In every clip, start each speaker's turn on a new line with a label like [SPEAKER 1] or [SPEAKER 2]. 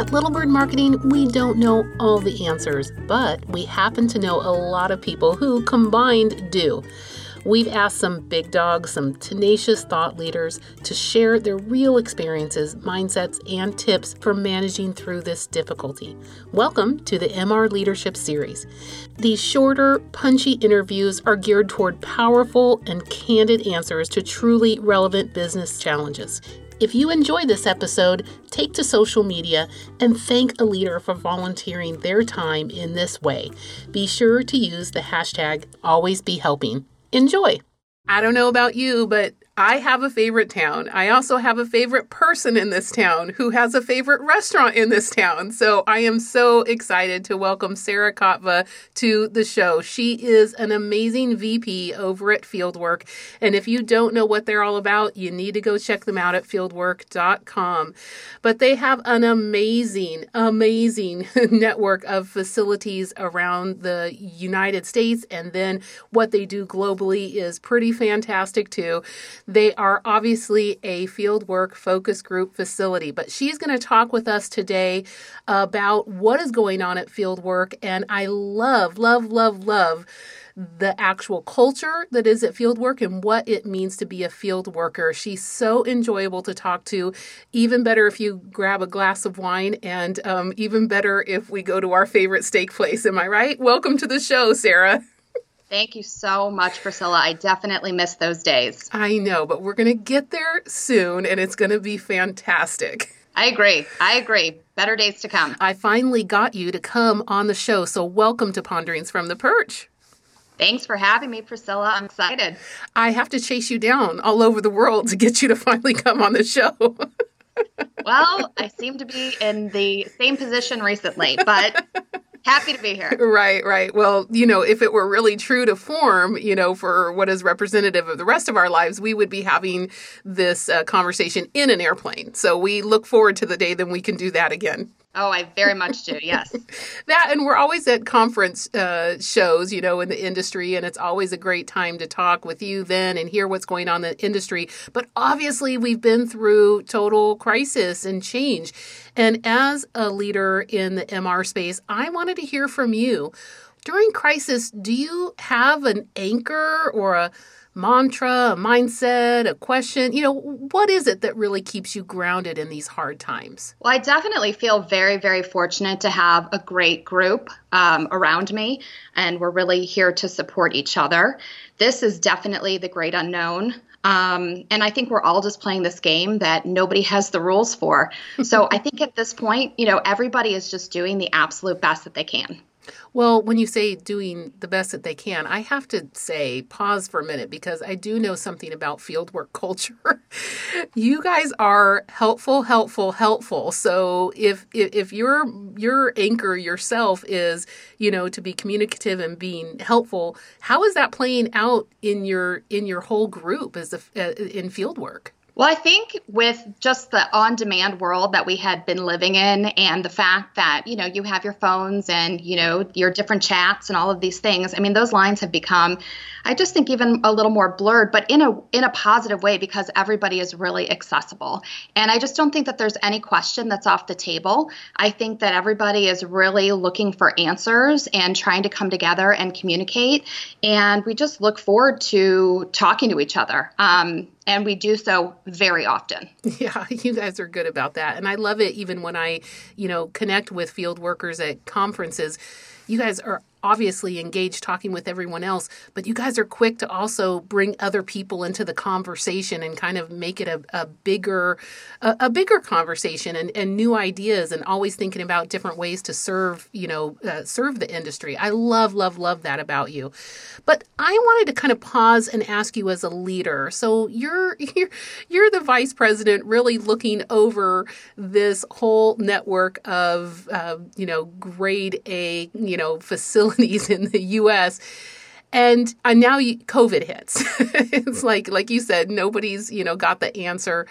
[SPEAKER 1] At Little Bird Marketing, we don't know all the answers, but we happen to know a lot of people who combined do. We've asked some big dogs, some tenacious thought leaders to share their real experiences, mindsets, and tips for managing through this difficulty. Welcome to the MR Leadership Series. These shorter, punchy interviews are geared toward powerful and candid answers to truly relevant business challenges. If you enjoy this episode, take to social media and thank a leader for volunteering their time in this way. Be sure to use the hashtag AlwaysBeHelping. Enjoy! I don't know about you, but I have a favorite town. I also have a favorite person in this town who has a favorite restaurant in this town. So I am so excited to welcome Sarah Kotva to the show. She is an amazing VP over at Fieldwork. And if you don't know what they're all about, you need to go check them out at fieldwork.com. But they have an amazing, amazing network of facilities around the United States. And then what they do globally is pretty fantastic too. They are obviously a fieldwork focus group facility, but she's going to talk with us today about what is going on at fieldwork. And I love, love, love, love the actual culture that is at fieldwork and what it means to be a field worker. She's so enjoyable to talk to. Even better if you grab a glass of wine, and um, even better if we go to our favorite steak place. Am I right? Welcome to the show, Sarah.
[SPEAKER 2] Thank you so much, Priscilla. I definitely miss those days.
[SPEAKER 1] I know, but we're going to get there soon and it's going to be fantastic.
[SPEAKER 2] I agree. I agree. Better days to come.
[SPEAKER 1] I finally got you to come on the show, so welcome to Ponderings from the Perch.
[SPEAKER 2] Thanks for having me, Priscilla. I'm excited.
[SPEAKER 1] I have to chase you down all over the world to get you to finally come on the show.
[SPEAKER 2] well, I seem to be in the same position recently, but Happy to be here.
[SPEAKER 1] Right, right. Well, you know, if it were really true to form, you know, for what is representative of the rest of our lives, we would be having this uh, conversation in an airplane. So we look forward to the day then we can do that again.
[SPEAKER 2] Oh, I very much do. Yes.
[SPEAKER 1] that, and we're always at conference uh, shows, you know, in the industry, and it's always a great time to talk with you then and hear what's going on in the industry. But obviously, we've been through total crisis and change. And as a leader in the MR space, I wanted to hear from you. During crisis, do you have an anchor or a mantra, a mindset, a question? You know, what is it that really keeps you grounded in these hard times?
[SPEAKER 2] Well, I definitely feel very, very fortunate to have a great group um, around me, and we're really here to support each other. This is definitely the great unknown. Um, and I think we're all just playing this game that nobody has the rules for. So I think at this point, you know, everybody is just doing the absolute best that they can.
[SPEAKER 1] Well, when you say doing the best that they can, I have to say pause for a minute because I do know something about fieldwork culture. you guys are helpful, helpful, helpful. So if, if if your your anchor yourself is, you know, to be communicative and being helpful, how is that playing out in your in your whole group as uh, in fieldwork?
[SPEAKER 2] Well, I think with just the on demand world that we had been living in and the fact that, you know, you have your phones and, you know, your different chats and all of these things, I mean, those lines have become I just think even a little more blurred, but in a in a positive way because everybody is really accessible. And I just don't think that there's any question that's off the table. I think that everybody is really looking for answers and trying to come together and communicate. And we just look forward to talking to each other. Um, and we do so very often.
[SPEAKER 1] Yeah, you guys are good about that. And I love it even when I, you know, connect with field workers at conferences. You guys are obviously engaged talking with everyone else, but you guys are quick to also bring other people into the conversation and kind of make it a, a bigger a, a, bigger conversation and, and new ideas and always thinking about different ways to serve you know uh, serve the industry. I love love love that about you. But I wanted to kind of pause and ask you as a leader. So you're you're you're the vice president, really looking over this whole network of uh, you know grade A you know facilities facilities in the U.S. And uh, now COVID hits. it's like, like you said, nobody's you know got the answer.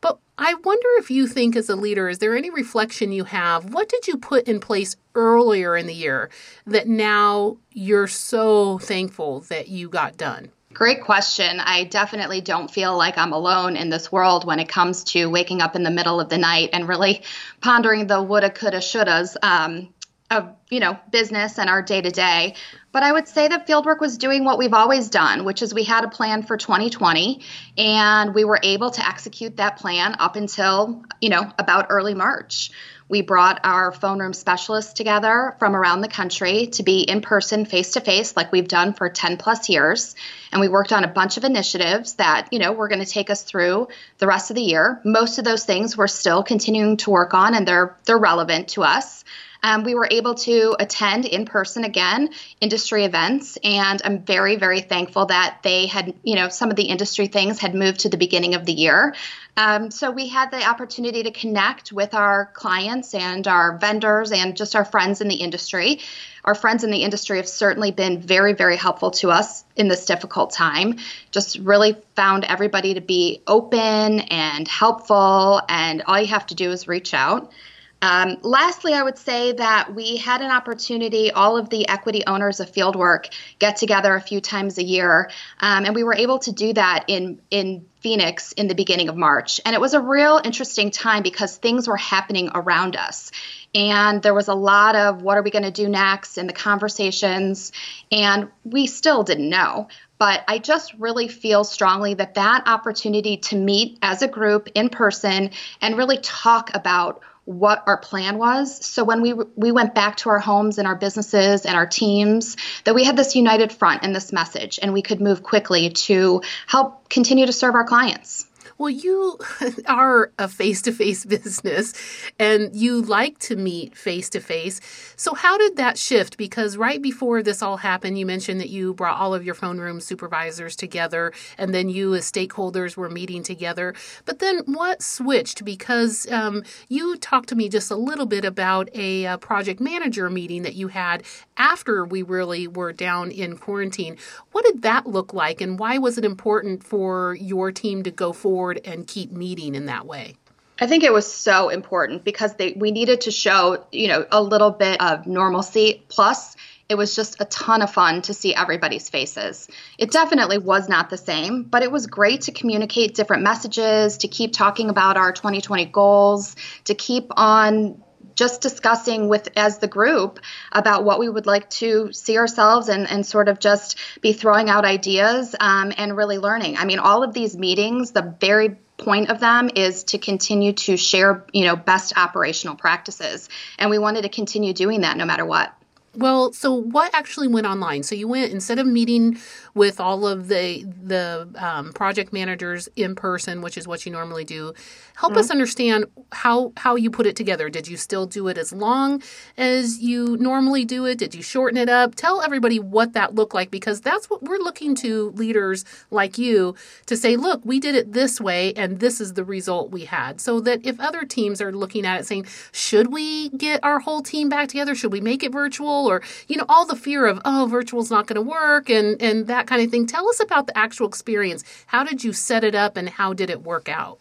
[SPEAKER 1] But I wonder if you think, as a leader, is there any reflection you have? What did you put in place earlier in the year that now you're so thankful that you got done?
[SPEAKER 2] Great question. I definitely don't feel like I'm alone in this world when it comes to waking up in the middle of the night and really pondering the woulda, coulda, shouldas um, of you know business and our day to day. But I would say that Fieldwork was doing what we've always done, which is we had a plan for 2020, and we were able to execute that plan up until you know about early March. We brought our phone room specialists together from around the country to be in person, face to face, like we've done for 10 plus years. And we worked on a bunch of initiatives that, you know, were going to take us through the rest of the year. Most of those things we're still continuing to work on and they're they're relevant to us. Um, we were able to attend in person again industry events, and I'm very, very thankful that they had, you know, some of the industry things had moved to the beginning of the year. Um, so we had the opportunity to connect with our clients and our vendors and just our friends in the industry. Our friends in the industry have certainly been very, very helpful to us in this difficult time. Just really found everybody to be open and helpful, and all you have to do is reach out. Um, lastly, I would say that we had an opportunity, all of the equity owners of Fieldwork get together a few times a year, um, and we were able to do that in, in Phoenix in the beginning of March. And it was a real interesting time because things were happening around us. And there was a lot of what are we going to do next in the conversations, and we still didn't know. But I just really feel strongly that that opportunity to meet as a group in person and really talk about what our plan was. So when we we went back to our homes and our businesses and our teams, that we had this united front and this message, and we could move quickly to help continue to serve our clients.
[SPEAKER 1] Well, you are a face to face business and you like to meet face to face. So, how did that shift? Because right before this all happened, you mentioned that you brought all of your phone room supervisors together and then you, as stakeholders, were meeting together. But then what switched? Because um, you talked to me just a little bit about a, a project manager meeting that you had after we really were down in quarantine. What did that look like and why was it important for your team to go forward? Forward and keep meeting in that way?
[SPEAKER 2] I think it was so important because they, we needed to show, you know, a little bit of normalcy. Plus, it was just a ton of fun to see everybody's faces. It definitely was not the same, but it was great to communicate different messages, to keep talking about our 2020 goals, to keep on just discussing with as the group about what we would like to see ourselves and, and sort of just be throwing out ideas um, and really learning. I mean, all of these meetings, the very point of them is to continue to share, you know, best operational practices. And we wanted to continue doing that no matter what.
[SPEAKER 1] Well, so what actually went online? So you went instead of meeting with all of the the um, project managers in person, which is what you normally do. Help mm-hmm. us understand how how you put it together. Did you still do it as long as you normally do it? Did you shorten it up? Tell everybody what that looked like because that's what we're looking to leaders like you to say. Look, we did it this way, and this is the result we had. So that if other teams are looking at it, saying, should we get our whole team back together? Should we make it virtual? Or you know, all the fear of oh, virtual's not going to work, and and that kind of thing. Tell us about the actual experience. How did you set it up and how did it work out?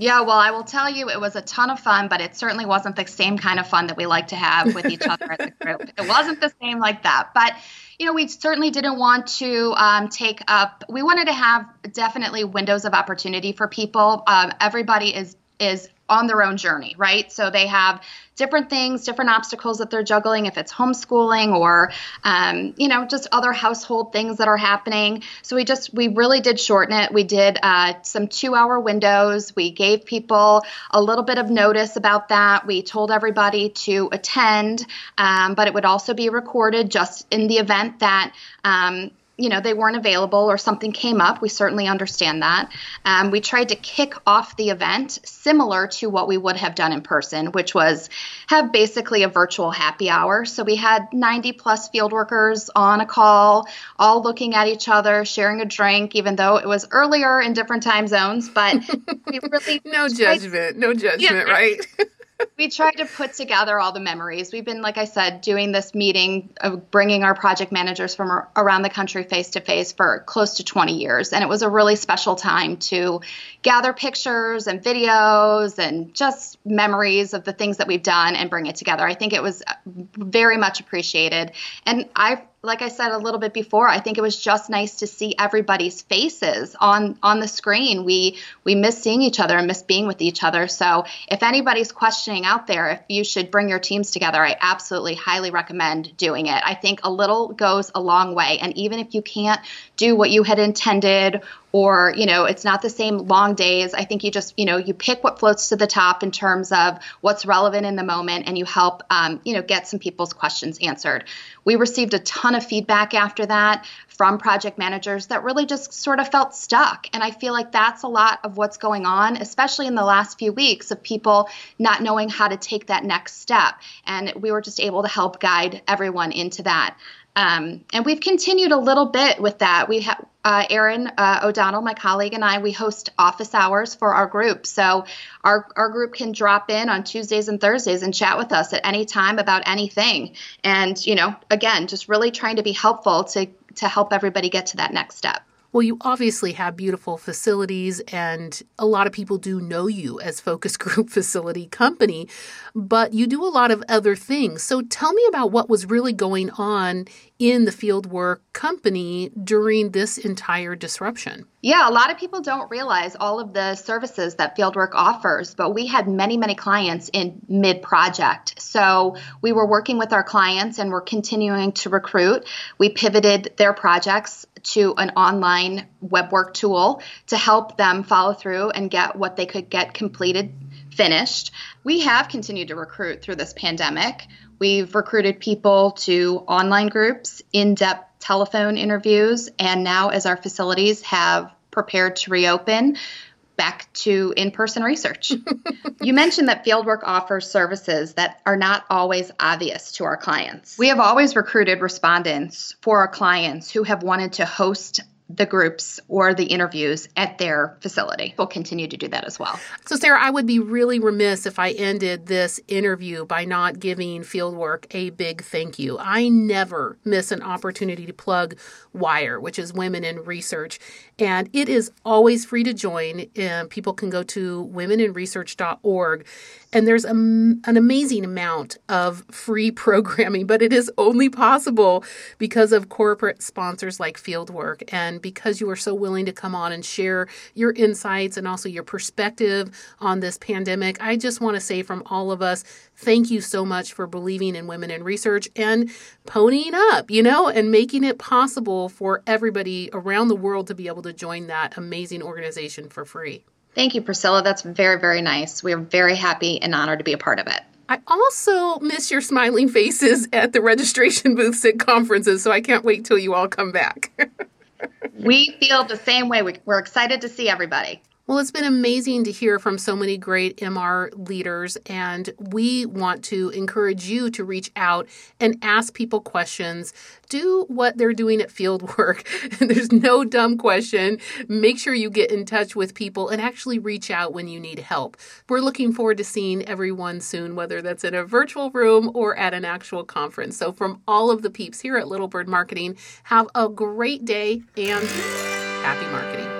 [SPEAKER 2] Yeah, well, I will tell you, it was a ton of fun, but it certainly wasn't the same kind of fun that we like to have with each other as a group. It wasn't the same like that. But, you know, we certainly didn't want to um, take up, we wanted to have definitely windows of opportunity for people. Um, everybody is is on their own journey, right? So they have different things, different obstacles that they're juggling, if it's homeschooling or, um, you know, just other household things that are happening. So we just, we really did shorten it. We did uh, some two hour windows. We gave people a little bit of notice about that. We told everybody to attend, um, but it would also be recorded just in the event that, um, you know they weren't available or something came up we certainly understand that. Um, we tried to kick off the event similar to what we would have done in person which was have basically a virtual happy hour. So we had 90 plus field workers on a call all looking at each other sharing a drink even though it was earlier in different time zones but we
[SPEAKER 1] really no judgment no judgment yeah. right
[SPEAKER 2] we tried to put together all the memories. We've been, like I said, doing this meeting of bringing our project managers from around the country face to face for close to 20 years. And it was a really special time to gather pictures and videos and just memories of the things that we've done and bring it together. I think it was uh, very much appreciated. And I like I said a little bit before, I think it was just nice to see everybody's faces on on the screen. We we miss seeing each other and miss being with each other. So if anybody's questioning out there if you should bring your teams together, I absolutely highly recommend doing it. I think a little goes a long way. And even if you can't do what you had intended or you know it's not the same long days. I think you just you know you pick what floats to the top in terms of what's relevant in the moment and you help um, you know get some people's questions answered. We received a ton of feedback after that from project managers that really just sort of felt stuck. And i feel like that's a lot of what's going on especially in the last few weeks of people not knowing how to take that next step. And we were just able to help guide everyone into that. Um, and we've continued a little bit with that. We have uh, Erin uh, O'Donnell, my colleague, and I. We host office hours for our group, so our our group can drop in on Tuesdays and Thursdays and chat with us at any time about anything. And you know, again, just really trying to be helpful to to help everybody get to that next step.
[SPEAKER 1] Well, you obviously have beautiful facilities, and a lot of people do know you as Focus Group Facility Company, but you do a lot of other things. So tell me about what was really going on in the fieldwork company during this entire disruption.
[SPEAKER 2] Yeah, a lot of people don't realize all of the services that Fieldwork offers, but we had many, many clients in mid project. So we were working with our clients and we're continuing to recruit. We pivoted their projects to an online web work tool to help them follow through and get what they could get completed finished. We have continued to recruit through this pandemic. We've recruited people to online groups, in depth telephone interviews, and now as our facilities have prepared to reopen, back to in person research. you mentioned that Fieldwork offers services that are not always obvious to our clients. We have always recruited respondents for our clients who have wanted to host the groups or the interviews at their facility. We'll continue to do that as well.
[SPEAKER 1] So, Sarah, I would be really remiss if I ended this interview by not giving Fieldwork a big thank you. I never miss an opportunity to plug WIRE, which is Women in Research, and it is always free to join. And people can go to womeninresearch.org and there's a, an amazing amount of free programming, but it is only possible because of corporate sponsors like Fieldwork and because you are so willing to come on and share your insights and also your perspective on this pandemic. I just want to say from all of us, thank you so much for believing in women in research and ponying up, you know, and making it possible for everybody around the world to be able to join that amazing organization for free.
[SPEAKER 2] Thank you, Priscilla. That's very, very nice. We are very happy and honored to be a part of it.
[SPEAKER 1] I also miss your smiling faces at the registration booths at conferences, so I can't wait till you all come back.
[SPEAKER 2] we feel the same way. We're excited to see everybody.
[SPEAKER 1] Well, it's been amazing to hear from so many great MR leaders, and we want to encourage you to reach out and ask people questions. Do what they're doing at Fieldwork. There's no dumb question. Make sure you get in touch with people and actually reach out when you need help. We're looking forward to seeing everyone soon, whether that's in a virtual room or at an actual conference. So, from all of the peeps here at Little Bird Marketing, have a great day and happy marketing.